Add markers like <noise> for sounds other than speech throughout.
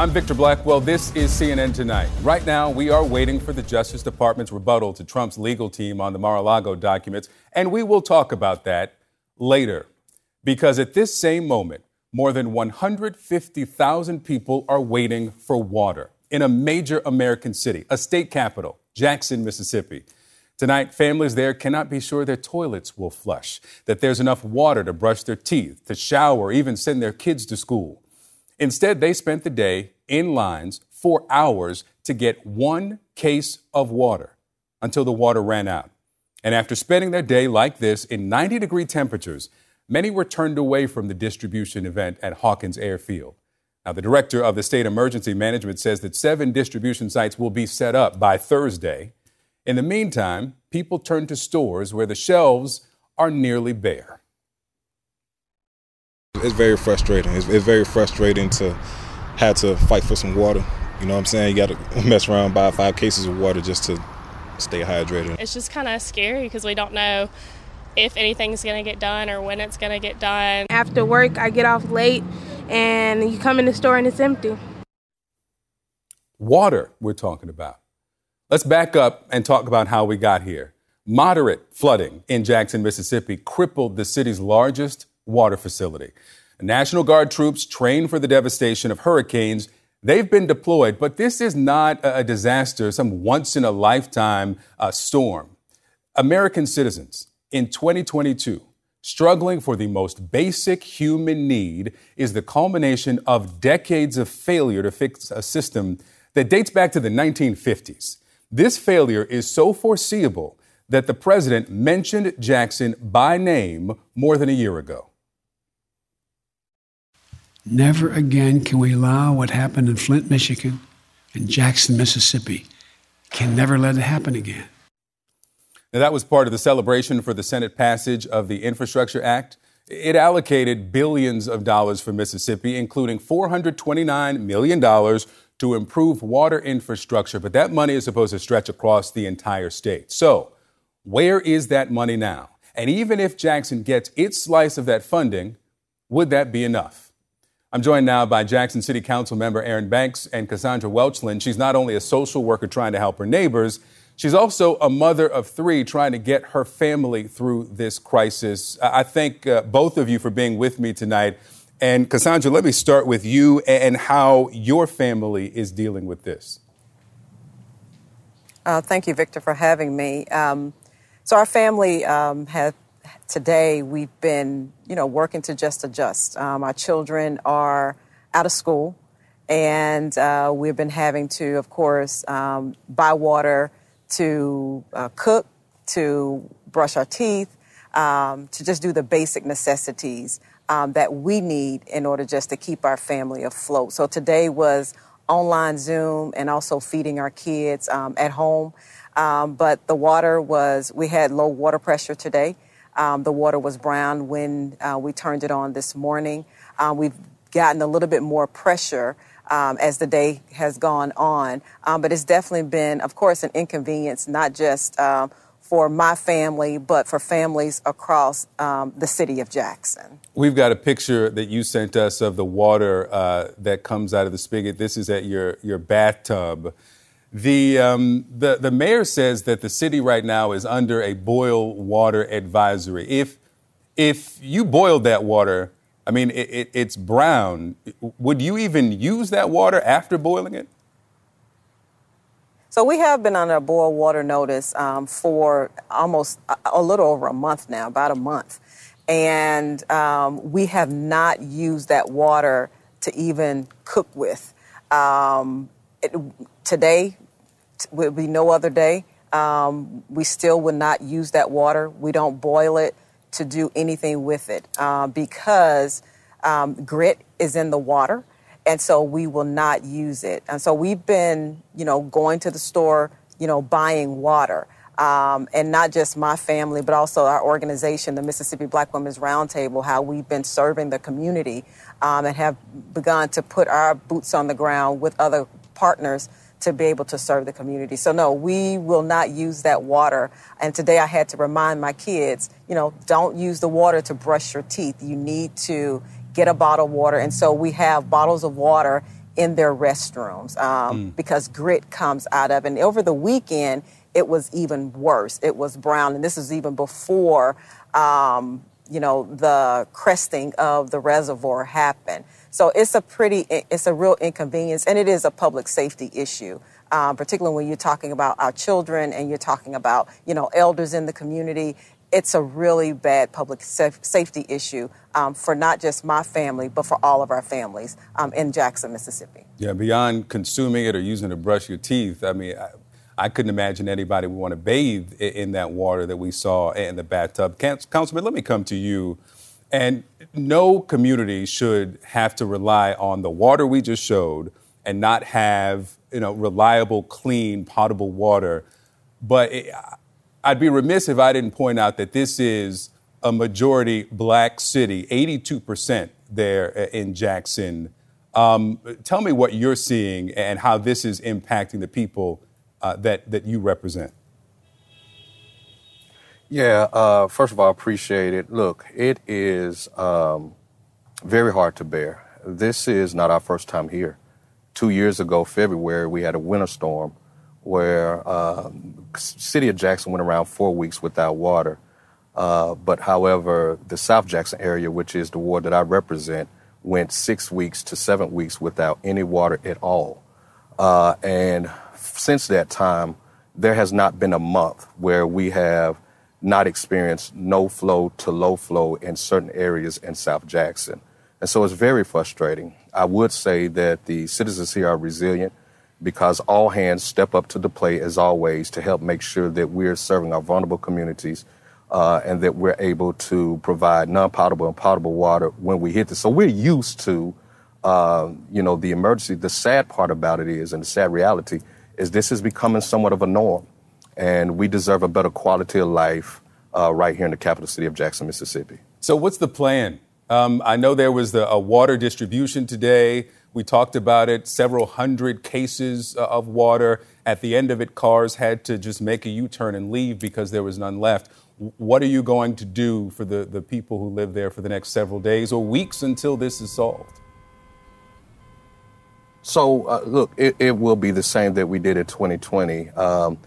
I'm Victor Blackwell. This is CNN Tonight. Right now, we are waiting for the Justice Department's rebuttal to Trump's legal team on the Mar a Lago documents, and we will talk about that later. Because at this same moment, more than 150,000 people are waiting for water in a major American city, a state capital, Jackson, Mississippi. Tonight, families there cannot be sure their toilets will flush, that there's enough water to brush their teeth, to shower, even send their kids to school. Instead, they spent the day in lines for hours to get one case of water until the water ran out. And after spending their day like this in 90 degree temperatures, many were turned away from the distribution event at Hawkins Airfield. Now, the director of the state emergency management says that seven distribution sites will be set up by Thursday. In the meantime, people turn to stores where the shelves are nearly bare. It's very frustrating. It's, it's, very frustrating to have to fight for some water. You know what I'm saying? You got to <laughs> mess around, buy five cases of water just to stay hydrated. It's just kind of scary because we don't know if anything's going to get done or when it's going to get done. After work, I get off late and you come in the store and it's empty. Water, we're talking about. Let's back up and talk about how we got here. Moderate flooding in Jackson, Mississippi crippled the city's largest water facility. National Guard troops trained for the devastation of hurricanes. They've been deployed, but this is not a disaster, some once in a lifetime uh, storm. American citizens in 2022 struggling for the most basic human need is the culmination of decades of failure to fix a system that dates back to the 1950s. This failure is so foreseeable that the president mentioned Jackson by name more than a year ago. Never again can we allow what happened in Flint, Michigan, and Jackson, Mississippi. Can never let it happen again. Now, that was part of the celebration for the Senate passage of the Infrastructure Act. It allocated billions of dollars for Mississippi, including $429 million to improve water infrastructure, but that money is supposed to stretch across the entire state. So, where is that money now? And even if Jackson gets its slice of that funding, would that be enough? I'm joined now by Jackson City Council member Aaron Banks and Cassandra Welchlin. She's not only a social worker trying to help her neighbors, she's also a mother of three trying to get her family through this crisis. I thank uh, both of you for being with me tonight. And Cassandra, let me start with you and how your family is dealing with this. Uh, thank you, Victor, for having me. Um, so our family um, have today we've been, you know, working to just adjust. Um, our children are out of school, and uh, we've been having to, of course, um, buy water to uh, cook, to brush our teeth, um, to just do the basic necessities um, that we need in order just to keep our family afloat. So today was online Zoom and also feeding our kids um, at home. Um, but the water was, we had low water pressure today. Um, the water was brown when uh, we turned it on this morning. Uh, we've gotten a little bit more pressure um, as the day has gone on. Um, but it's definitely been, of course, an inconvenience, not just uh, for my family, but for families across um, the city of Jackson. We've got a picture that you sent us of the water uh, that comes out of the spigot. This is at your, your bathtub. The, um, the, the mayor says that the city right now is under a boil water advisory. If, if you boiled that water, I mean, it, it, it's brown, would you even use that water after boiling it? So we have been on a boil water notice um, for almost a, a, little over a month now, about a month. And um, we have not used that water to even cook with. Um, it, today will be no other day. Um, we still would not use that water. We don't boil it to do anything with it uh, because um, grit is in the water and so we will not use it. And so we've been, you know, going to the store, you know, buying water. Um, and not just my family, but also our organization, the Mississippi Black Women's Roundtable, how we've been serving the community um, and have begun to put our boots on the ground with other partners to be able to serve the community. So no, we will not use that water. And today I had to remind my kids, you know, don't use the water to brush your teeth. You need to get a bottle of water. And so we have bottles of water in their restrooms um, mm. because grit comes out of it. And over the weekend, it was even worse. It was brown, and this is even before, um, you know, the cresting of the reservoir happened. So it's a pretty, it's a real inconvenience, and it is a public safety issue. Um, particularly when you're talking about our children and you're talking about, you know, elders in the community it's a really bad public safety issue um, for not just my family, but for all of our families um, in Jackson, Mississippi. Yeah, beyond consuming it or using it to brush your teeth, I mean, I, I couldn't imagine anybody would want to bathe in, in that water that we saw in the bathtub. Councilman, let me come to you. And no community should have to rely on the water we just showed and not have you know reliable, clean, potable water. But it, I'd be remiss if I didn't point out that this is a majority black city, 82% there in Jackson. Um, tell me what you're seeing and how this is impacting the people uh, that, that you represent. Yeah, uh, first of all, I appreciate it. Look, it is um, very hard to bear. This is not our first time here. Two years ago, February, we had a winter storm where uh, city of Jackson went around four weeks without water. Uh, but however, the South Jackson area, which is the ward that I represent, went six weeks to seven weeks without any water at all. Uh, and since that time, there has not been a month where we have not experienced no flow to low flow in certain areas in South Jackson. And so it's very frustrating. I would say that the citizens here are resilient because all hands step up to the plate as always to help make sure that we're serving our vulnerable communities uh, and that we're able to provide non-potable and potable water when we hit this. So we're used to, uh, you know, the emergency. The sad part about it is, and the sad reality is, this is becoming somewhat of a norm, and we deserve a better quality of life uh, right here in the capital city of Jackson, Mississippi. So what's the plan? Um, I know there was the, a water distribution today. We talked about it, several hundred cases uh, of water. At the end of it, cars had to just make a U turn and leave because there was none left. What are you going to do for the, the people who live there for the next several days or weeks until this is solved? So, uh, look, it, it, will be the same that we did in 2020. Um,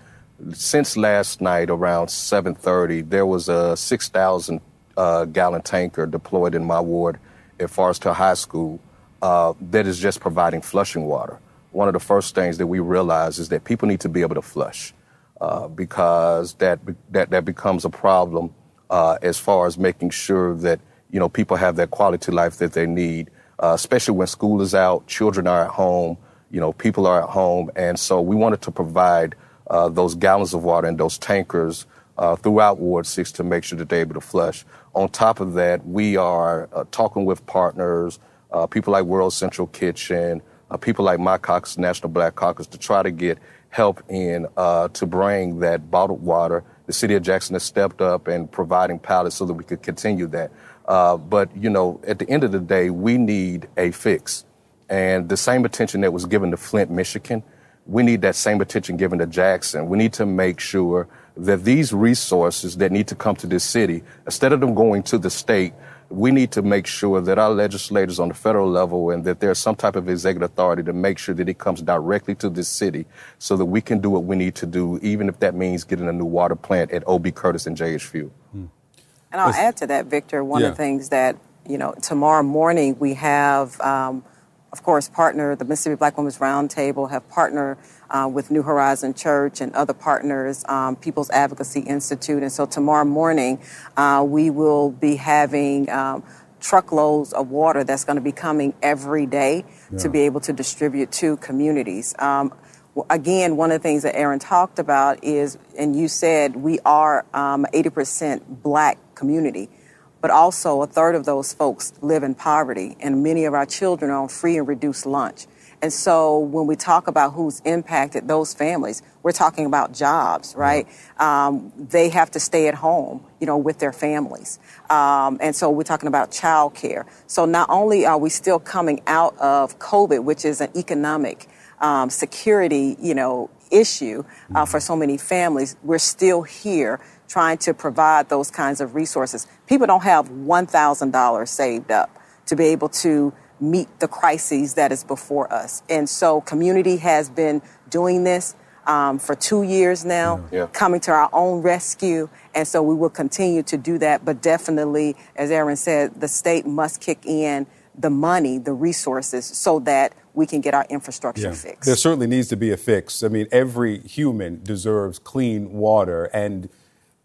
since last night around 7:30, there was a 6,000 uh, gallon tanker deployed in my ward at Forest Hill High School uh, that is just providing flushing water. One of the first things that we realize is that people need to be able to flush uh, because that, that, that becomes a problem uh, as far as making sure that you know people have that quality life that they need, uh, especially when school is out, children are at home, you know people are at home, and so we wanted to provide uh, those gallons of water and those tankers uh, throughout Ward 6 to make sure that they're able to flush. On top of that, we are uh, talking with partners, uh, people like World Central Kitchen, uh, people like My Caucus, National Black Caucus, to try to get help in uh, to bring that bottled water. The city of Jackson has stepped up and providing pallets so that we could continue that. Uh, but, you know, at the end of the day, we need a fix. And the same attention that was given to Flint, Michigan, we need that same attention given to Jackson. We need to make sure that these resources that need to come to this city, instead of them going to the state, we need to make sure that our legislators on the federal level and that there's some type of executive authority to make sure that it comes directly to this city so that we can do what we need to do, even if that means getting a new water plant at OB Curtis and JH Few. Hmm. And I'll add to that, Victor, one yeah. of the things that, you know, tomorrow morning we have, um, of course, partner, the Mississippi Black Women's Roundtable have partnered uh, with New Horizon Church and other partners, um, People's Advocacy Institute. And so tomorrow morning, uh, we will be having um, truckloads of water that's going to be coming every day yeah. to be able to distribute to communities. Um, again, one of the things that Aaron talked about is, and you said, we are um, 80% black community but also a third of those folks live in poverty, and many of our children are on free and reduced lunch. And so when we talk about who's impacted those families, we're talking about jobs, right? Um, they have to stay at home, you know, with their families. Um, and so we're talking about childcare. So not only are we still coming out of COVID, which is an economic um, security, you know, issue uh, for so many families, we're still here trying to provide those kinds of resources. People don't have $1,000 saved up to be able to meet the crises that is before us. And so community has been doing this um, for two years now, yeah. coming to our own rescue. And so we will continue to do that. But definitely, as Aaron said, the state must kick in the money, the resources, so that we can get our infrastructure yeah. fixed. There certainly needs to be a fix. I mean, every human deserves clean water, and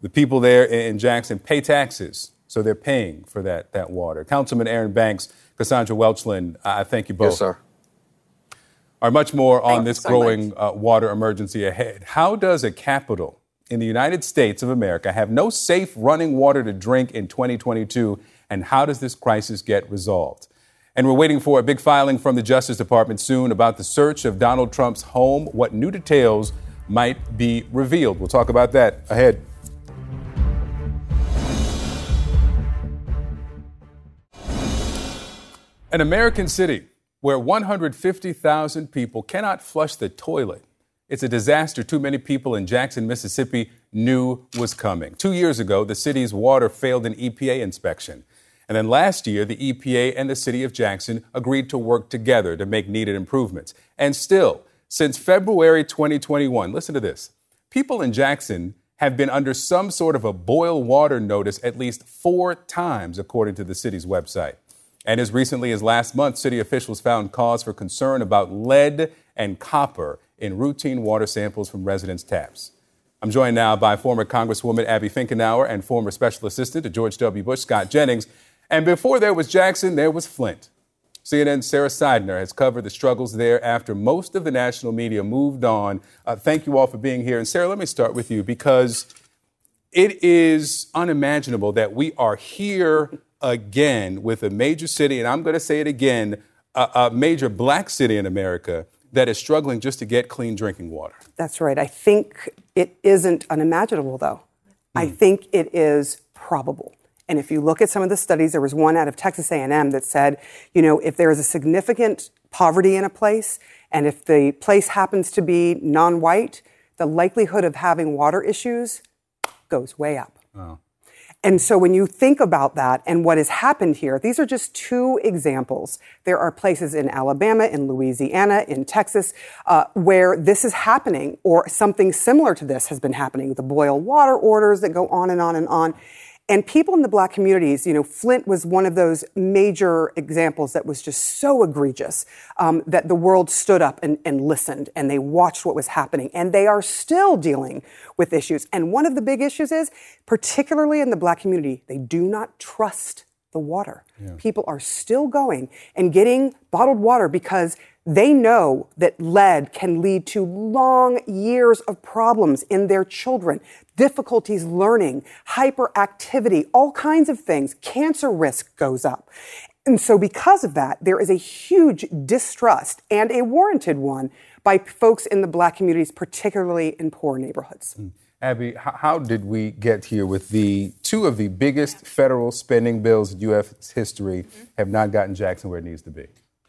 the people there in Jackson pay taxes, so they're paying for that, that water. Councilman Aaron Banks, Cassandra Welchlin, I thank you both. Yes, sir. Are much more on this so growing uh, water emergency ahead. How does a capital in the United States of America have no safe running water to drink in 2022, and how does this crisis get resolved? And we're waiting for a big filing from the Justice Department soon about the search of Donald Trump's home. What new details might be revealed? We'll talk about that ahead. An American city where 150,000 people cannot flush the toilet. It's a disaster too many people in Jackson, Mississippi knew was coming. Two years ago, the city's water failed an EPA inspection. And then last year, the EPA and the city of Jackson agreed to work together to make needed improvements. And still, since February 2021, listen to this people in Jackson have been under some sort of a boil water notice at least four times, according to the city's website. And as recently as last month, city officials found cause for concern about lead and copper in routine water samples from residents' taps. I'm joined now by former Congresswoman Abby Finkenauer and former Special Assistant to George W. Bush, Scott Jennings. And before there was Jackson, there was Flint. CNN's Sara Sidner has covered the struggles there after most of the national media moved on. Uh, thank you all for being here. And Sara, let me start with you because it is unimaginable that we are here again with a major city, and I'm going to say it again, a, a major black city in America that is struggling just to get clean drinking water. That's right. I think it isn't unimaginable, though. Mm. I hmm. think it is probable. And if you look at some of the studies, there was one out of Texas A&M that said, you know, if there is a significant poverty in a place, and if the place happens to be non-white, the likelihood of having water issues goes way up. Oh. And so when you think about that and what has happened here, these are just two examples. There are places in Alabama, in Louisiana, in Texas, uh, where this is happening or something similar to this has been happening. The boil water orders that go on and on and on. And people in the black communities, you know, Flint was one of those major examples that was just so egregious um, that the world stood up and, and listened and they watched what was happening. And they are still dealing with issues. And one of the big issues is, particularly in the black community, they do not trust the water. Yeah. People are still going and getting bottled water because they know that lead can lead to long years of problems in their children, difficulties learning, hyperactivity, all kinds of things. Cancer risk goes up. And so because of that, there is a huge distrust and a warranted one by folks in the black communities, particularly in poor neighborhoods. Mm. Abby, how did we get here with the two of the biggest federal spending bills in U.S. history mm-hmm. have not gotten Jackson where it needs to be?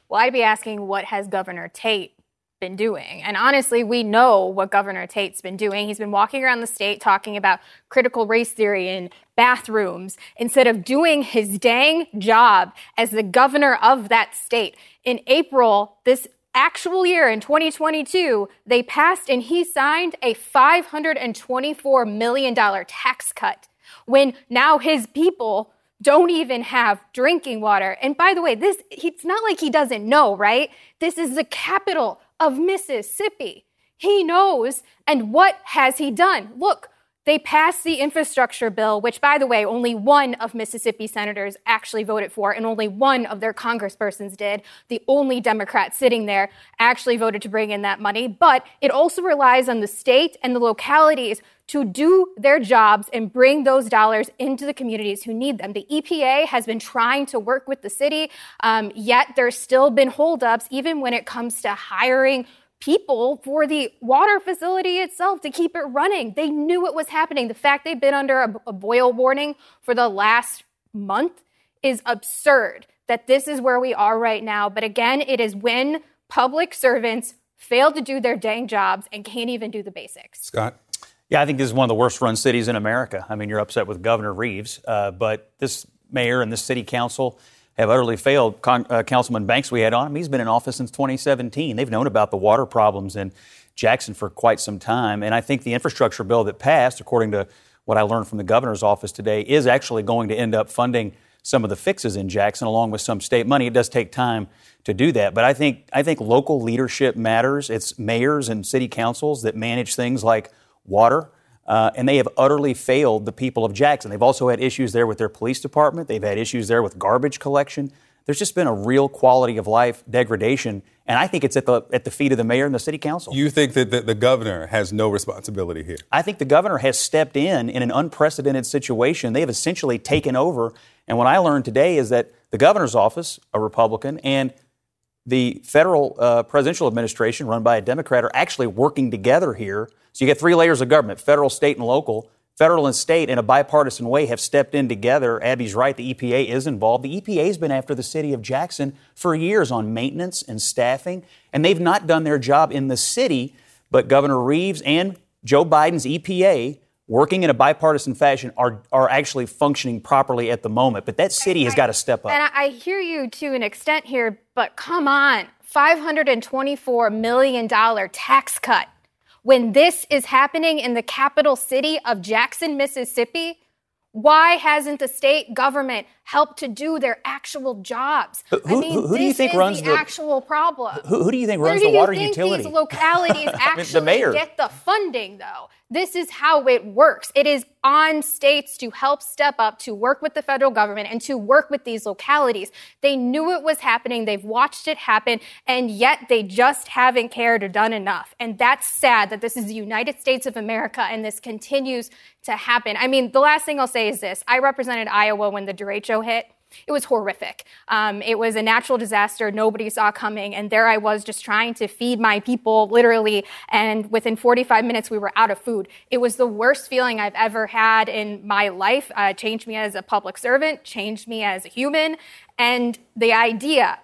Well, I'd be asking what has Governor Tate been doing? And honestly, we know what Governor Tate's been doing. He's been walking around the state talking about critical race theory in bathrooms instead of doing his dang job as the governor of that state. In April, this actual year in 2022, they passed and he signed a $524 million tax cut when now his people don't even have drinking water. And by the way, this it's not like he doesn't know, right? This is the capital of Mississippi. He knows. And what has he done? Look, they passed the infrastructure bill, which, by the way, only one of Mississippi senators actually voted for, and only one of their congresspersons did. The only Democrat sitting there actually voted to bring in that money. But it also relies on the state and the localities to do their jobs and bring those dollars into the communities who need them. The EPA has been trying to work with the city, um, yet there's still been holdups, even when it comes to hiring people for the water facility itself to keep it running. They knew it was happening. The fact they've been under a, a boil warning for the last month is absurd that this is where we are right now. But again, it is when public servants fail to do their dang jobs and can't even do the basics. Scott? Yeah, I think this is one of the worst run cities in America. I mean, you're upset with Governor Reeves, uh, but this mayor and this city council have utterly failed. Con- uh, Councilman Banks, we had on him, he's been in office since 2017. They've known about the water problems in Jackson for quite some time. And I think the infrastructure bill that passed, according to what I learned from the governor's office today, is actually going to end up funding some of the fixes in Jackson along with some state money. It does take time to do that, but I think I think local leadership matters. It's mayors and city councils that manage things like water. Uh, and they have utterly failed the people of Jackson. They've also had issues there with their police department. They've had issues there with garbage collection. There's just been a real quality of life degradation, and I think it's at the at the feet of the mayor and the city council. You think that the, the governor has no responsibility here? I think the governor has stepped in in an unprecedented situation. They have essentially taken over. And what I learned today is that the governor's office, a Republican, and the federal uh, presidential administration, run by a Democrat, are actually working together here. So you get three layers of government federal, state, and local. Federal and state, in a bipartisan way, have stepped in together. Abby's right, the EPA is involved. The EPA has been after the city of Jackson for years on maintenance and staffing, and they've not done their job in the city. But Governor Reeves and Joe Biden's EPA working in a bipartisan fashion are, are actually functioning properly at the moment. But that city has got to step up. And I, I hear you to an extent here, but come on. $524 million tax cut. When this is happening in the capital city of Jackson, Mississippi, why hasn't the state government helped to do their actual jobs? Who, I mean, who, who do you think is runs the, actual problem? Who, who do you think runs Where the water do you think utility? These <laughs> localities actually the mayor. get the funding, though. This is how it works. It is on states to help step up, to work with the federal government, and to work with these localities. They knew it was happening. They've watched it happen, and yet they just haven't cared or done enough. And that's sad that this is the United States of America and this continues to happen. I mean, the last thing I'll say is this I represented Iowa when the derecho hit. It was horrific. Um, it was a natural disaster nobody saw coming. And there I was just trying to feed my people, literally. And within 45 minutes, we were out of food. It was the worst feeling I've ever had in my life. Uh, changed me as a public servant, changed me as a human. And the idea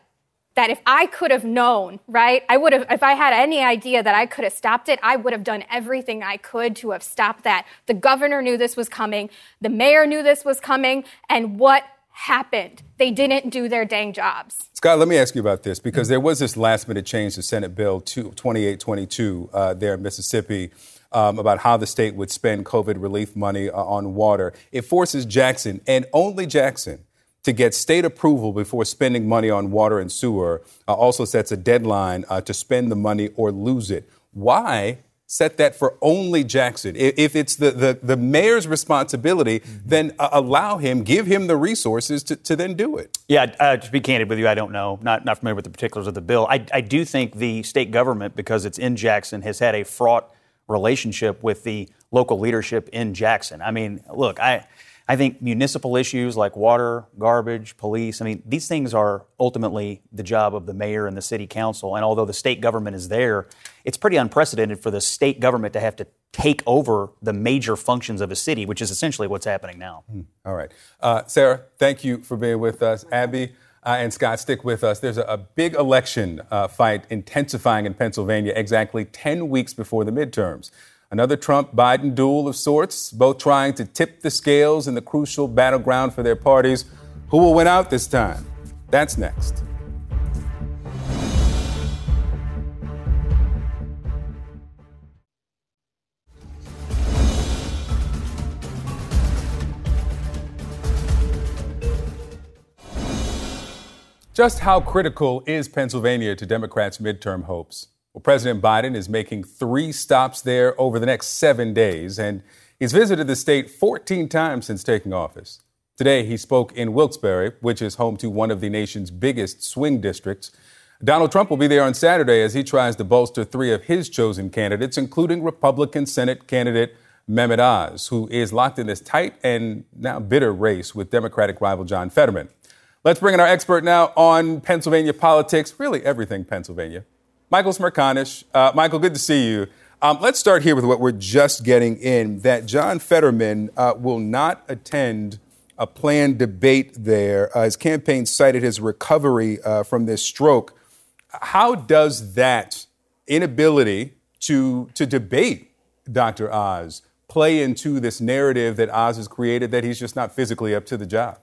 that if I could have known, right, I would have, if I had any idea that I could have stopped it, I would have done everything I could to have stopped that. The governor knew this was coming. The mayor knew this was coming. And what happened. They didn't do their dang jobs. Scott, let me ask you about this because there was this last minute change to Senate Bill 2822 uh, there in Mississippi um, about how the state would spend COVID relief money uh, on water. It forces Jackson and only Jackson to get state approval before spending money on water and sewer. Uh, also sets a deadline uh, to spend the money or lose it. Why set that for only Jackson. If it's the, the, the mayor's responsibility, mm-hmm. then uh, allow him, give him the resources to, to then do it. Yeah, uh, to be candid with you, I don't know. Not, not familiar with the particulars of the bill. I, I do think the state government, because it's in Jackson, has had a fraught relationship with the local leadership in Jackson. I mean, look, I. I think municipal issues like water, garbage, police, I mean, these things are ultimately the job of the mayor and the city council. And although the state government is there, it's pretty unprecedented for the state government to have to take over the major functions of a city, which is essentially what's happening now. Mm. All right. Uh, Sara, thank you for being with us. Abby, uh, and Scott, stick with us. There's a, a big election uh, fight intensifying in Pennsylvania exactly 10 weeks before the midterms. Another Trump Biden duel of sorts, both trying to tip the scales in the crucial battleground for their parties. Who will win out this time? That's next. Just how critical is Pennsylvania to Democrats' midterm hopes? Well, President Biden is making three stops there over the next seven days, and he's visited the state 14 times since taking office. Today, he spoke in Wilkes-Barre, which is home to one of the nation's biggest swing districts. Donald Trump will be there on Saturday as he tries to bolster three of his chosen candidates, including Republican Senate candidate Mehmet Oz, who is locked in this tight and now bitter race with Democratic rival John Fetterman. Let's bring in our expert now on Pennsylvania politics, really everything Pennsylvania. Michael Smerconish. Uh, Michael, good to see you. Um, let's start here with what we're just getting in that John Fetterman uh, will not attend a planned debate there. Uh, his campaign cited his recovery uh, from this stroke. How does that inability to, to debate Dr. Oz play into this narrative that Oz has created that he's just not physically up to the job?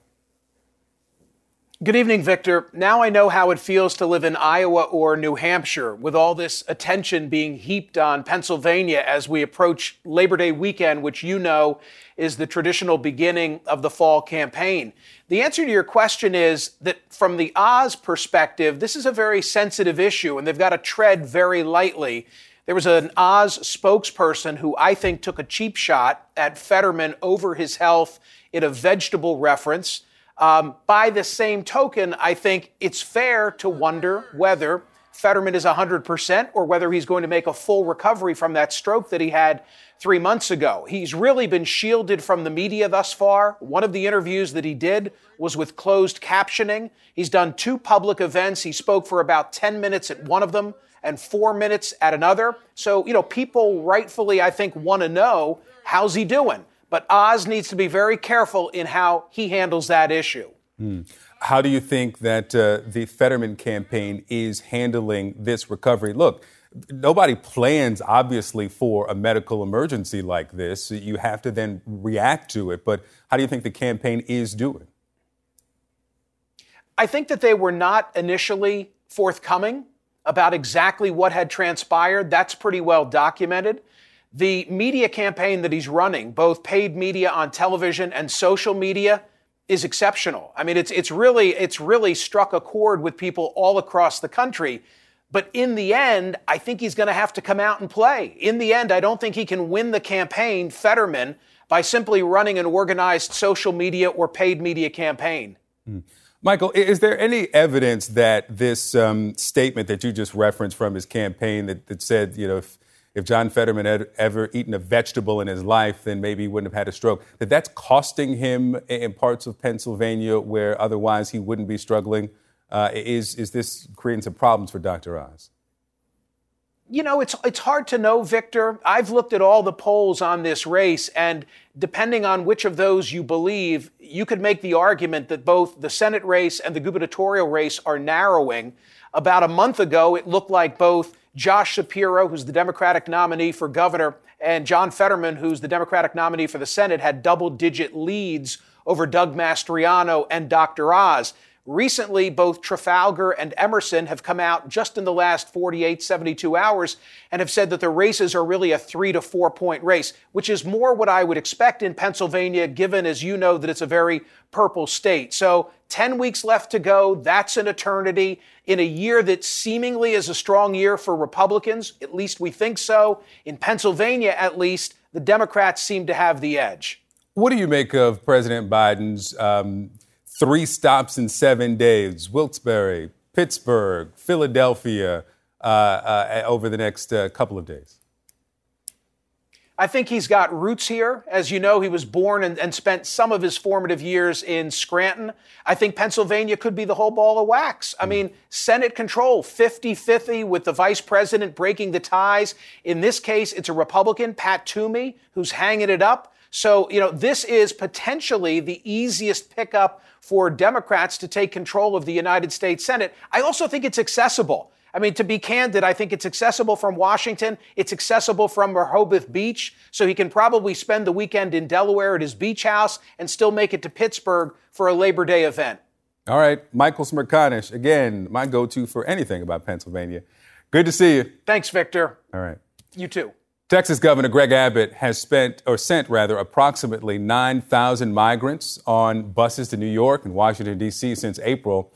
Good evening, Victor. Now I know how it feels to live in Iowa or New Hampshire with all this attention being heaped on Pennsylvania as we approach Labor Day weekend, which you know is the traditional beginning of the fall campaign. The answer to your question is that from the Oz perspective, this is a very sensitive issue and they've got to tread very lightly. There was an Oz spokesperson who I think took a cheap shot at Fetterman over his health in a vegetable reference. Um, by the same token, I think it's fair to wonder whether Fetterman is 100% or whether he's going to make a full recovery from that stroke that he had three months ago. He's really been shielded from the media thus far. One of the interviews that he did was with closed captioning. He's done two public events. He spoke for about 10 minutes at one of them and four minutes at another. So, you know, people rightfully, I think, want to know how's he doing? But Oz needs to be very careful in how he handles that issue. Hmm. How do you think that uh, the Fetterman campaign is handling this recovery? Look, nobody plans, obviously, for a medical emergency like this. You have to then react to it. But how do you think the campaign is doing? I think that they were not initially forthcoming about exactly what had transpired. That's pretty well documented the media campaign that he's running, both paid media on television and social media, is exceptional. I mean, it's it's really it's really struck a chord with people all across the country. But in the end, I think he's going to have to come out and play. In the end, I don't think he can win the campaign, Fetterman, by simply running an organized social media or paid media campaign. Hmm. Michael, is there any evidence that this um, statement that you just referenced from his campaign that, that said, you know, if if John Fetterman had ever eaten a vegetable in his life, then maybe he wouldn't have had a stroke. That that's costing him in parts of Pennsylvania where otherwise he wouldn't be struggling. Uh, is is this creating some problems for Dr. Oz? You know, it's it's hard to know, Victor. I've looked at all the polls on this race, and depending on which of those you believe, you could make the argument that both the Senate race and the gubernatorial race are narrowing. About a month ago, it looked like both Josh Shapiro, who's the Democratic nominee for governor, and John Fetterman, who's the Democratic nominee for the Senate, had double digit leads over Doug Mastriano and Dr. Oz. Recently, both Trafalgar and Emerson have come out just in the last 48, 72 hours and have said that the races are really a three to four point race, which is more what I would expect in Pennsylvania, given, as you know, that it's a very purple state. So 10 weeks left to go. That's an eternity. In a year that seemingly is a strong year for Republicans, at least we think so. In Pennsylvania, at least, the Democrats seem to have the edge. What do you make of President Biden's um, three stops in seven days Wilkes-Barre, Pittsburgh, Philadelphia uh, uh, over the next uh, couple of days? I think he's got roots here. As you know, he was born and, and, spent some of his formative years in Scranton. I think Pennsylvania could be the whole ball of wax. I mean, Senate control, 50 50 with the vice president breaking the ties. In this case, it's a Republican, Pat Toomey, who's hanging it up. So, you know, this is potentially the easiest pickup for Democrats to take control of the United States Senate. I also think it's accessible. I mean, to be candid, I think it's accessible from Washington. It's accessible from Rehoboth Beach. So he can probably spend the weekend in Delaware at his beach house and still make it to Pittsburgh for a Labor Day event. All right. Michael Smerconish, again, my go to for anything about Pennsylvania. Good to see you. Thanks, Victor. All right. You too. Texas Governor Greg Abbott has spent or sent rather approximately 9,000 migrants on buses to New York and Washington D.C. since April.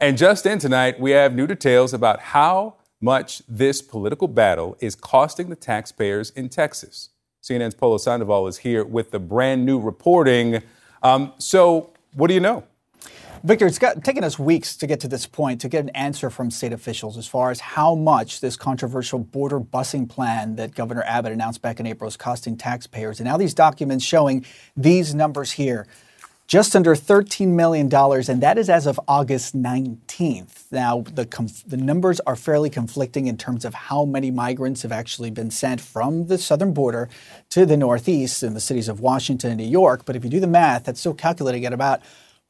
And just in tonight, we have new details about how much this political battle is costing the taxpayers in Texas. CNN's Polo Sandoval is here with the brand new reporting. Um, so, what do you know? Victor, it's got, taken us weeks to get to this point to get an answer from state officials as far as how much this controversial border busing plan that Governor Abbott announced back in April is costing taxpayers. And now these documents showing these numbers here. Just under $13 million, and that is as of August 19th. Now, the, conf- the numbers are fairly conflicting in terms of how many migrants have actually been sent from the southern border to the northeast in the cities of Washington and New York. But if you do the math, that's still calculating at about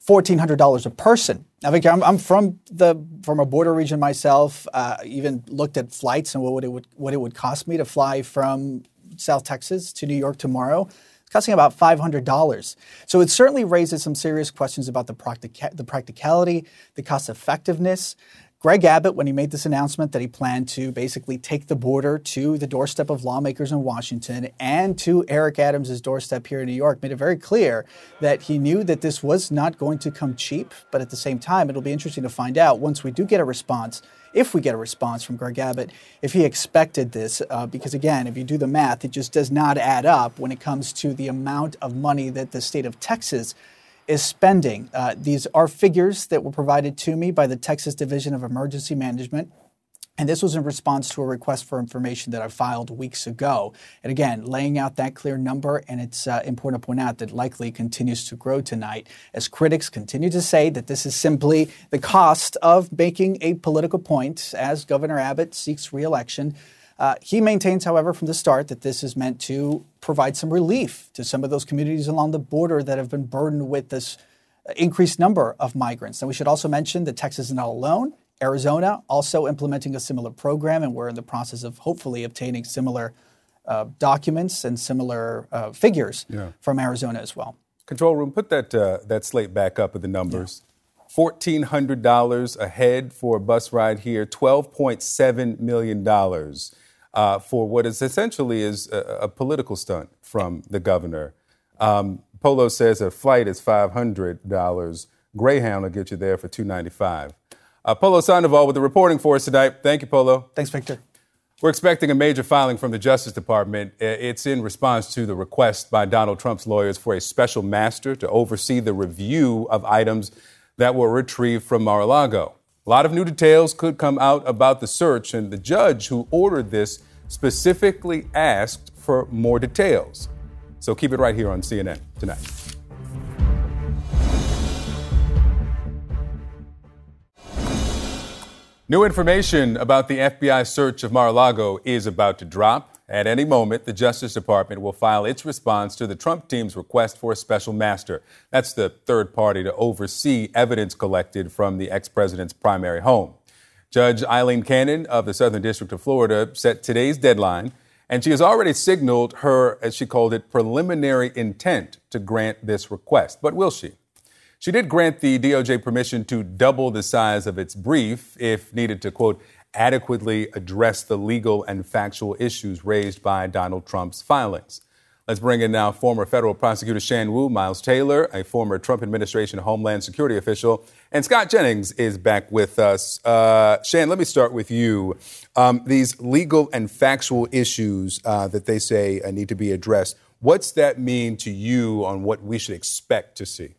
$1,400 a person. Now, I'm, I'm, from the from a border region myself. Uh, even looked at flights and what would it would what it would cost me to fly from South Texas to New York tomorrow. It's costing about $500. So it certainly raises some serious questions about the, practica- the practicality, the cost effectiveness. Greg Abbott, when he made this announcement that he planned to basically take the border to the doorstep of lawmakers in Washington and to Eric Adams' doorstep here in New York, made it very clear that he knew that this was not going to come cheap. But at the same time, it'll be interesting to find out once we do get a response, if we get a response from Greg Abbott, if he expected this. Uh, because again, if you do the math, it just does not add up when it comes to the amount of money that the state of Texas is spending. Uh, these are figures that were provided to me by the Texas Division of Emergency Management. And this was in response to a request for information that I filed weeks ago. And again, laying out that clear number, and it's uh, important to point out that likely continues to grow tonight as critics continue to say that this is simply the cost of making a political point as Governor Abbott seeks reelection. Uh, he maintains, however, from the start that this is meant to provide some relief to some of those communities along the border that have been burdened with this increased number of migrants. And we should also mention that Texas is not alone. Arizona also implementing a similar program, and we're in the process of hopefully obtaining similar uh, documents and similar uh, figures yeah. from Arizona as well. Control room, put that uh, that slate back up of the numbers. Yeah. $1,400 a head for a bus ride here, $12.7 million uh, for what is essentially is a, a political stunt from the governor. Um, Polo says a flight is $500. Greyhound will get you there for $295. Uh, Polo Sandoval with the reporting for us tonight. Thank you, Polo. Thanks, Victor. We're expecting a major filing from the Justice Department. Uh, it's in response to the request by Donald Trump's lawyers for a special master to oversee the review of items that were retrieved from Mar a Lago. A lot of new details could come out about the search, and the judge who ordered this specifically asked for more details. So keep it right here on CNN tonight. New information about the FBI search of Mar a Lago is about to drop. At any moment, the Justice Department will file its response to the Trump team's request for a special master. That's the third party to oversee evidence collected from the ex president's primary home. Judge Aileen Cannon of the Southern District of Florida set today's deadline, and she has already signaled her, as she called it, preliminary intent to grant this request. But will she? She did grant the DOJ permission to double the size of its brief if needed to, quote, adequately address the legal and factual issues raised by Donald Trump's filings. Let's bring in now former federal prosecutor Shan Wu, Miles Taylor, a former Trump administration Homeland Security official, and Scott Jennings is back with us. Uh, Shan, let me start with you. Um, these legal and factual issues uh, that they say uh, need to be addressed, what's that mean to you on what we should expect to see?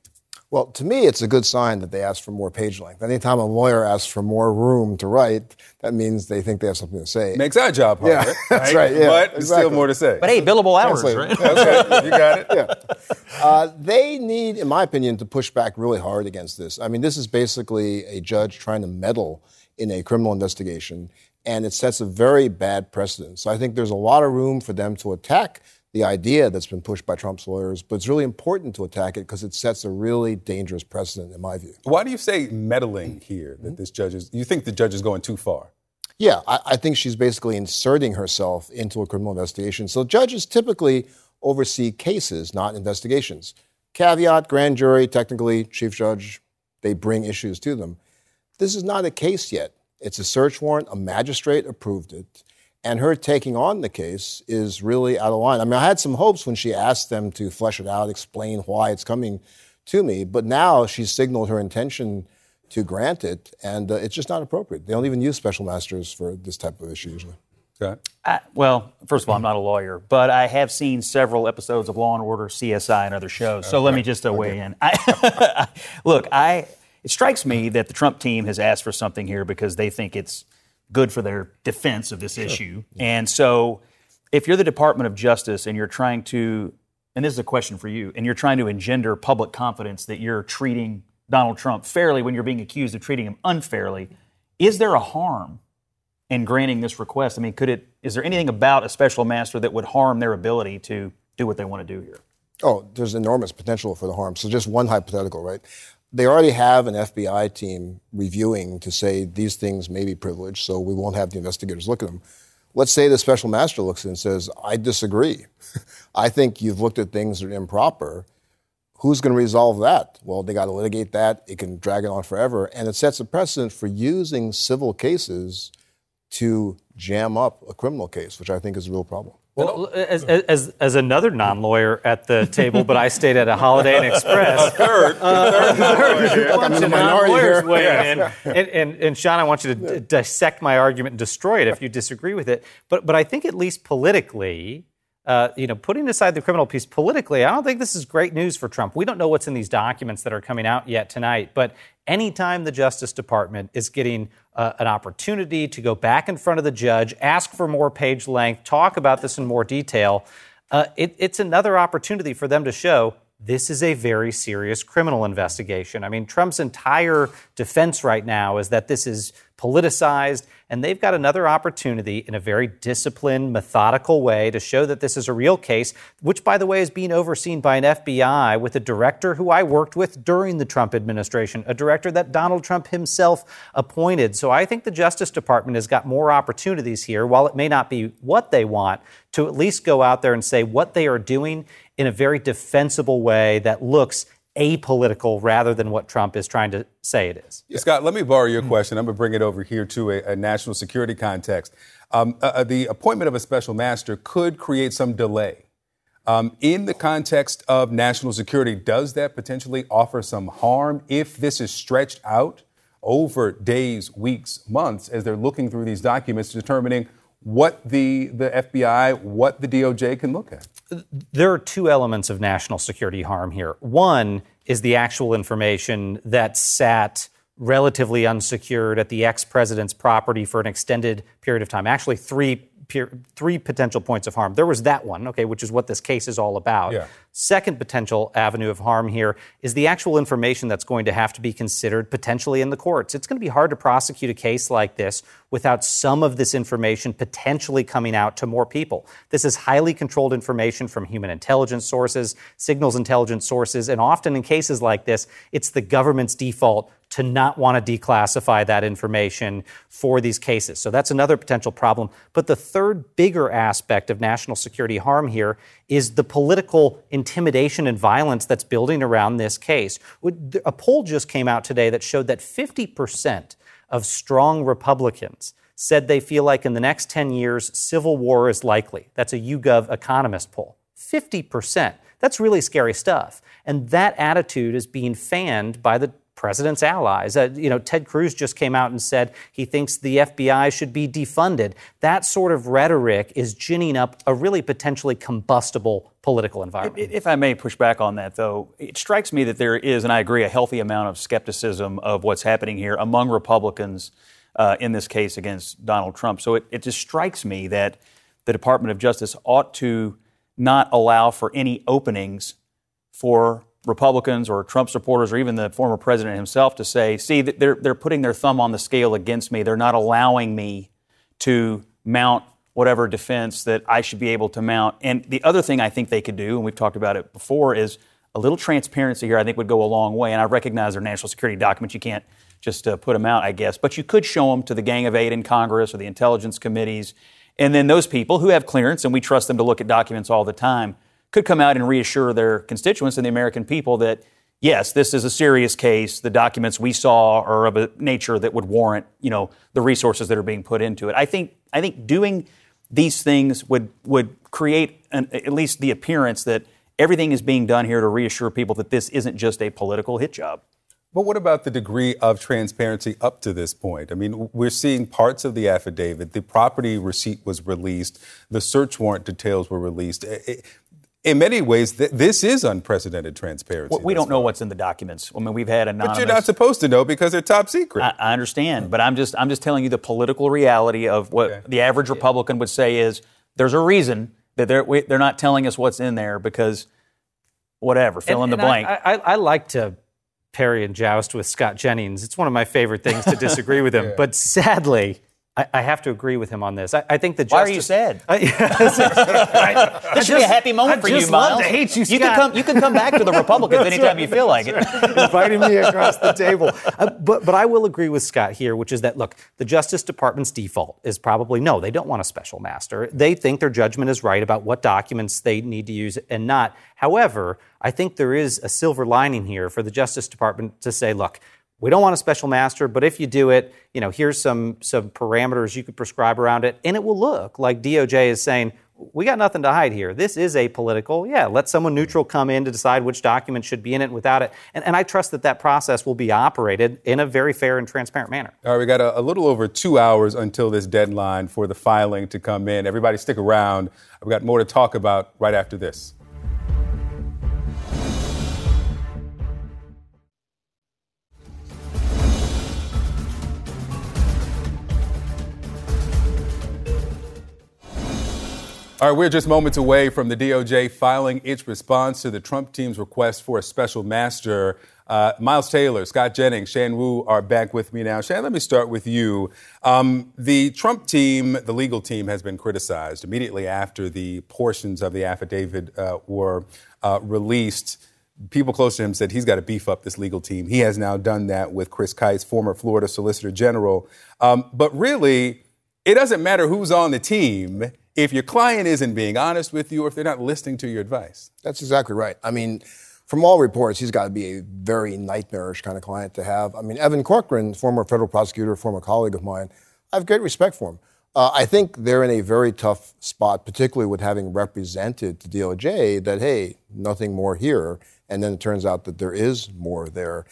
Well, to me, it's a good sign that they ask for more page length. Anytime a lawyer asks for more room to write, that means they think they have something to say. Makes our job harder. Yeah, <laughs> that's right. Yeah, but there's still more to say. But hey, billable hours, Translate. right? Okay, you got it. <laughs> Yeah. Uh, they need, in my opinion, to push back really hard against this. I mean, this is basically a judge trying to meddle in a criminal investigation, and it sets a very bad precedent. So I think there's a lot of room for them to attack the idea that's been pushed by Trump's lawyers, but it's really important to attack it because it sets a really dangerous precedent, in my view. Why do you say meddling mm-hmm. here? That mm-hmm. this judge is? You think the judge is going too far? Yeah, I, I think she's basically inserting herself into a criminal investigation. So judges typically oversee cases, not investigations. Caveat, grand jury, technically, chief judge, they bring issues to them. This is not a case yet. It's a search warrant. A magistrate approved it. And her taking on the case is really out of line. I mean, I had some hopes when she asked them to flesh it out, explain why it's coming to me. But now she's signaled her intention to grant it, and uh, it's just not appropriate. They don't even use special masters for this type of issue usually. Scott? I, well, first of all, I'm not a lawyer, but I have seen several episodes of Law and Order, CSI, and other shows. So let me just uh, weigh in. <laughs> I, look, I it strikes me that the Trump team has asked for something here because they think it's good for their defense of this issue. And so, if you're the Department of Justice and you're trying to, and this is a question for you, and you're trying to engender public confidence that you're treating Donald Trump fairly when you're being accused of treating him unfairly, is there a harm in granting this request? I mean, could it? Is there anything about a special master that would harm their ability to do what they want to do here? Oh, there's enormous potential for the harm. So just one hypothetical, right? They already have an FBI team reviewing to say these things may be privileged, so we won't have the investigators look at them. let's say the special master looks and says, I disagree. <laughs> I think you've looked at things that are improper. Who's going to resolve that? Well, they got to litigate that. It can drag it on forever. And it sets a precedent for using civil cases to jam up a criminal case, which I think is a real problem. Well, as, as, as another non lawyer at the table, but I stayed at a Holiday Inn Express. third, uh, third. a bunch I'm the minority non-lawyers here. weighing in. And, and, and Shan, I want you to d- dissect my argument and destroy it if you disagree with it. But, but I think at least politically, uh, you know, putting aside the criminal piece politically, I don't think this is great news for Trump. We don't know what's in these documents that are coming out yet tonight, but anytime the Justice Department is getting uh, an opportunity to go back in front of the judge, ask for more page length, talk about this in more detail, uh, it, it's another opportunity for them to show this is a very serious criminal investigation. I mean, Trump's entire defense right now is that this is politicized, and they've got another opportunity in a very disciplined, methodical way to show that this is a real case, which, by the way, is being overseen by an FBI with a director who I worked with during the Trump administration, a director that Donald Trump himself appointed. So I think the Justice Department has got more opportunities here, while it may not be what they want, to at least go out there and say what they are doing in a very defensible way that looks apolitical rather than what Trump is trying to say it is. Scott, let me borrow your question. I'm going to bring it over here to a, a national security context. Um, uh, uh, the appointment of a special master could create some delay. Um, in the context of national security, does that potentially offer some harm if this is stretched out over days, weeks, months, as they're looking through these documents, determining what the, the FBI, what the DOJ can look at? There are two elements of national security harm here. One is the actual information that sat relatively unsecured at the ex president's property for an extended period of time. Actually, three three potential points of harm. There was that one, okay, which is what this case is all about. Yeah. Second potential avenue of harm here is the actual information that's going to have to be considered potentially in the courts. It's going to be hard to prosecute a case like this without some of this information potentially coming out to more people. This is highly controlled information from human intelligence sources, signals intelligence sources, and often in cases like this, it's the government's default to not want to declassify that information for these cases. So that's another potential problem. But the third bigger aspect of national security harm here is the political intimidation and violence that's building around this case. A poll just came out today that showed that 50% of strong Republicans said they feel like in the next 10 years, civil war is likely. That's a YouGov economist poll. 50%. That's really scary stuff. And that attitude is being fanned by the president's allies. Uh, you know, Ted Cruz just came out and said he thinks the FBI should be defunded. That sort of rhetoric is ginning up a really potentially combustible political environment. If I may push back on that, though, it strikes me that there is, and I agree, a healthy amount of skepticism of what's happening here among Republicans uh, in this case against Donald Trump. So it, it just strikes me that the Department of Justice ought to not allow for any openings for Republicans or Trump supporters or even the former president himself to say, see, they're, they're putting their thumb on the scale against me. They're not allowing me to mount whatever defense that I should be able to mount. And the other thing I think they could do, and we've talked about it before, is a little transparency here I think would go a long way. And I recognize they're national security documents. You can't just uh, put them out, I guess. But you could show them to the Gang of Eight in Congress or the intelligence committees. And then those people who have clearance, and we trust them to look at documents all the time, could come out and reassure their constituents and the American people that, yes, this is a serious case. The documents we saw are of a nature that would warrant, you know, the resources that are being put into it. I think, I think doing these things would, would create an, at least the appearance that everything is being done here to reassure people that this isn't just a political hit job. But what about the degree of transparency up to this point? I mean, we're seeing parts of the affidavit. The property receipt was released. The search warrant details were released. In many ways, th- this is unprecedented transparency. Well, we don't know what's in the documents. I mean, we've had anonymous. But you're not supposed to know because they're top secret. I, I understand, but I'm just I'm just telling you the political reality of what okay. the average Republican would say is there's a reason that they're we, they're not telling us what's in there because whatever, fill and, in the blank. I, I, I like to parry and joust with Scott Jennings. It's one of my favorite things to disagree with him. <laughs> yeah. But sadly, I, I have to agree with him on this. I, I think the Why are justice. you sad? <laughs> I, <laughs> this should be a happy moment I for you, just love Miles. to hate you, You can come. You can come back to the Republicans <laughs> anytime right. you feel like it. inviting me across the table. Uh, but but I will agree with Scott here, which is that look, the Justice Department's default is probably no, they don't want a special master. They think their judgment is right about what documents they need to use and not. However, I think there is a silver lining here for the Justice Department to say, look. We don't want a special master, but if you do it, you know, here's some some parameters you could prescribe around it, and it will look like DOJ is saying, we got nothing to hide here. This is a political, yeah, let someone neutral come in to decide which document should be in it without it. And, and I trust that that process will be operated in a very fair and transparent manner. All right, we got a, a little over two hours until this deadline for the filing to come in. Everybody stick around. We've got more to talk about right after this. All right, we're just moments away from the DOJ filing its response to the Trump team's request for a special master. Uh, Miles Taylor, Scott Jennings, Shan Wu are back with me now. Shan, let me start with you. Um, the Trump team, the legal team, has been criticized immediately after the portions of the affidavit uh, were uh, released. People close to him said he's got to beef up this legal team. He has now done that with Chris Kise, former Florida Solicitor General. Um, but really, it doesn't matter who's on the team if your client isn't being honest with you or if they're not listening to your advice. That's exactly right. I mean, from all reports, he's got to be a very nightmarish kind of client to have. I mean, Evan Corcoran, former federal prosecutor, former colleague of mine, I have great respect for him. Uh, I think they're in a very tough spot, particularly with having represented to DOJ that, hey, nothing more here. And then it turns out that there is more there.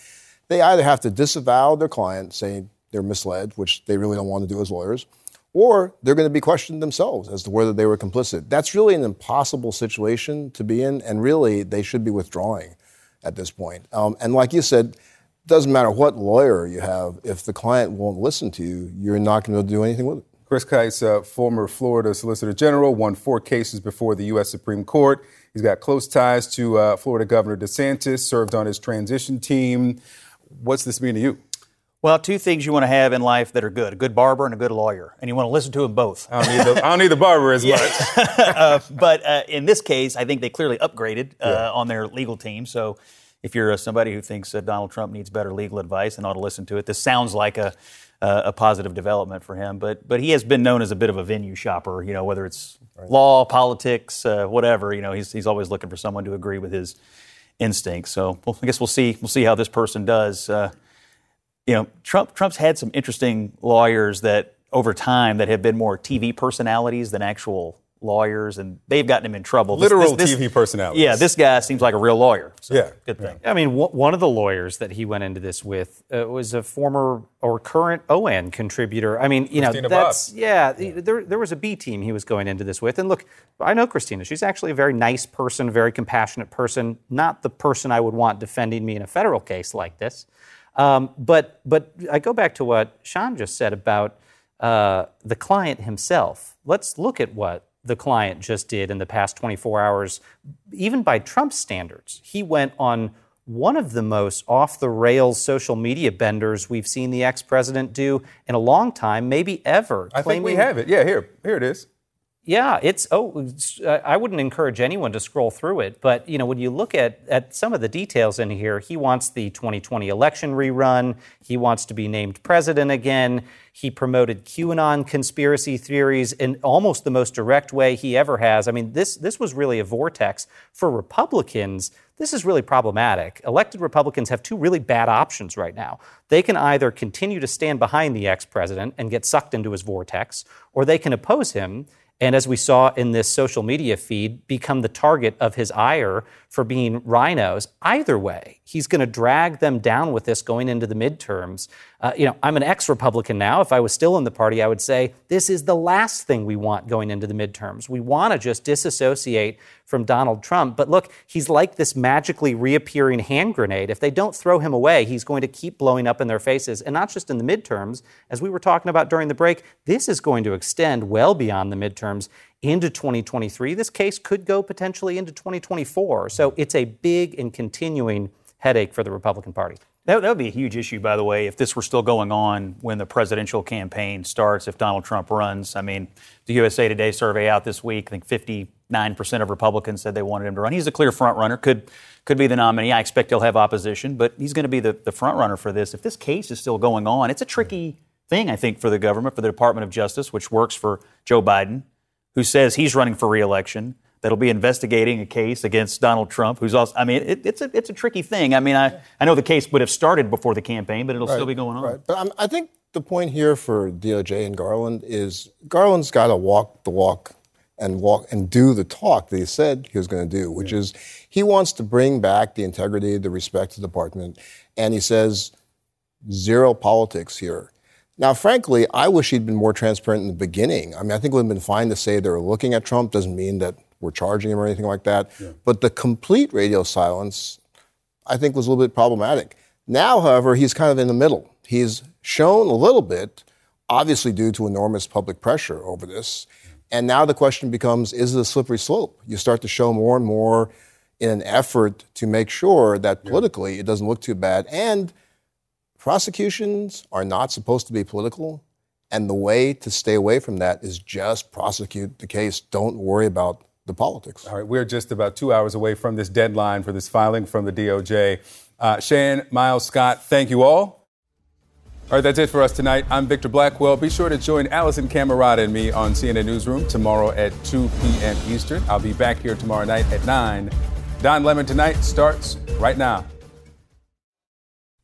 They either have to disavow their client, saying they're misled, which they really don't want to do as lawyers, or they're going to be questioned themselves as to whether they were complicit. That's really an impossible situation to be in, and really they should be withdrawing at this point. Um, and like you said, it doesn't matter what lawyer you have, if the client won't listen to you, you're not going to do anything with it. Chris Kise, uh, former Florida Solicitor General, won four cases before the U.S. Supreme Court. He's got close ties to uh, Florida Governor DeSantis, served on his transition team. What's this mean to you? Well, two things you want to have in life that are good: a good barber and a good lawyer, and you want to listen to them both. I don't need the, I don't need the barber as much. <laughs> uh, but uh, in this case, I think they clearly upgraded uh, Yeah. on their legal team. So if you're uh, somebody who thinks that Donald Trump needs better legal advice and ought to listen to it, this sounds like a, uh, a positive development for him. But but he has been known as a bit of a venue shopper. You know, whether it's law, politics, uh, whatever. You know, he's he's always looking for someone to agree with his instincts. So well, I guess we'll see we'll see how this person does. You know, Trump Trump's had some interesting lawyers that over time that have been more TV personalities than actual lawyers, and they've gotten him in trouble. This- Literal this- this- TV personalities. Yeah, this guy seems like a real lawyer. So Yeah. good thing. I mean, wh- one of the lawyers that he went into this with uh, was a former or current OAN contributor. I mean, you Christina know, that's yeah. the- There, there was a B team he was going into this with, and look, I know Christina. She's actually a very nice person, very compassionate person. Not the person I would want defending me in a federal case like this. Um, but but I go back to what Shan just said about uh, the client himself. Let's look at what the client just did in the past 24 hours, even by Trump's standards. He went on one of the most off the rails social media benders we've seen the ex president do in a long time, maybe ever. I think we have it. Yeah, here, here it is. Yeah, it's oh, I wouldn't encourage anyone to scroll through it, but you know when you look at at some of the details in here, he wants the 2020 election rerun. He wants to be named president again. He promoted QAnon conspiracy theories in almost the most direct way he ever has. I mean, this this was really a vortex for Republicans. This is really problematic. Elected Republicans have two really bad options right now. They can either continue to stand behind the ex president and get sucked into his vortex, or they can oppose him and as we saw in this social media feed, become the target of his ire for being RINOs. Either way, he's going to drag them down with this going into the midterms. Uh, you know, I'm an ex Republican now. If I was still in the party, I would say this is the last thing we want going into the midterms. We want to just disassociate from Donald Trump. But look, he's like this magically reappearing hand grenade. If they don't throw him away, he's going to keep blowing up in their faces. And not just in the midterms, as we were talking about during the break, this is going to extend well beyond the midterms into 2023. This case could go potentially into 2024. So it's a big and continuing headache for the Republican Party. That, that would be a huge issue, by the way, if this were still going on when the presidential campaign starts, if Donald Trump runs. I mean, the USA Today survey out this week, I think 59% of Republicans said they wanted him to run. He's a clear front runner, could, could be the nominee. I expect he'll have opposition, but he's going to be the, the front runner for this. If this case is still going on, it's a tricky thing, I think, for the government, for the Department of Justice, which works for Joe Biden, who says he's running for reelection that'll be investigating a case against Donald Trump, who's also, I mean, it, it's, a, it's a tricky thing. I mean, I, I know the case would have started before the campaign, but it'll Right, still be going on. Right. But I'm, I think the point here for DOJ and Garland is Garland's got to walk the walk and walk and do the talk that he said he was going to do, which is he wants to bring back the integrity, the respect to the department, and he says zero politics here. Now, frankly, I wish he'd been more transparent in the beginning. I mean, I think it would have been fine to say they were looking at Trump. Doesn't mean that we're charging him or anything like that. But the complete radio silence, I think, was a little bit problematic. Now, however, he's kind of in the middle. He's shown a little bit, obviously due to enormous public pressure over this. And now the question becomes is it a slippery slope? You start to show more and more in an effort to make sure that politically it doesn't look too bad. And prosecutions are not supposed to be political. And the way to stay away from that is just prosecute the case. Don't worry about the politics. All right, we're just about two hours away from this deadline for this filing from the DOJ. Uh, Shan, Miles, Scott, thank you all. All right, that's it for us tonight. I'm Victor Blackwell. Be sure to join Alisyn Camerota and me on CNN Newsroom tomorrow at 2 p.m. Eastern. I'll be back here tomorrow night at 9. Don Lemon Tonight starts right now.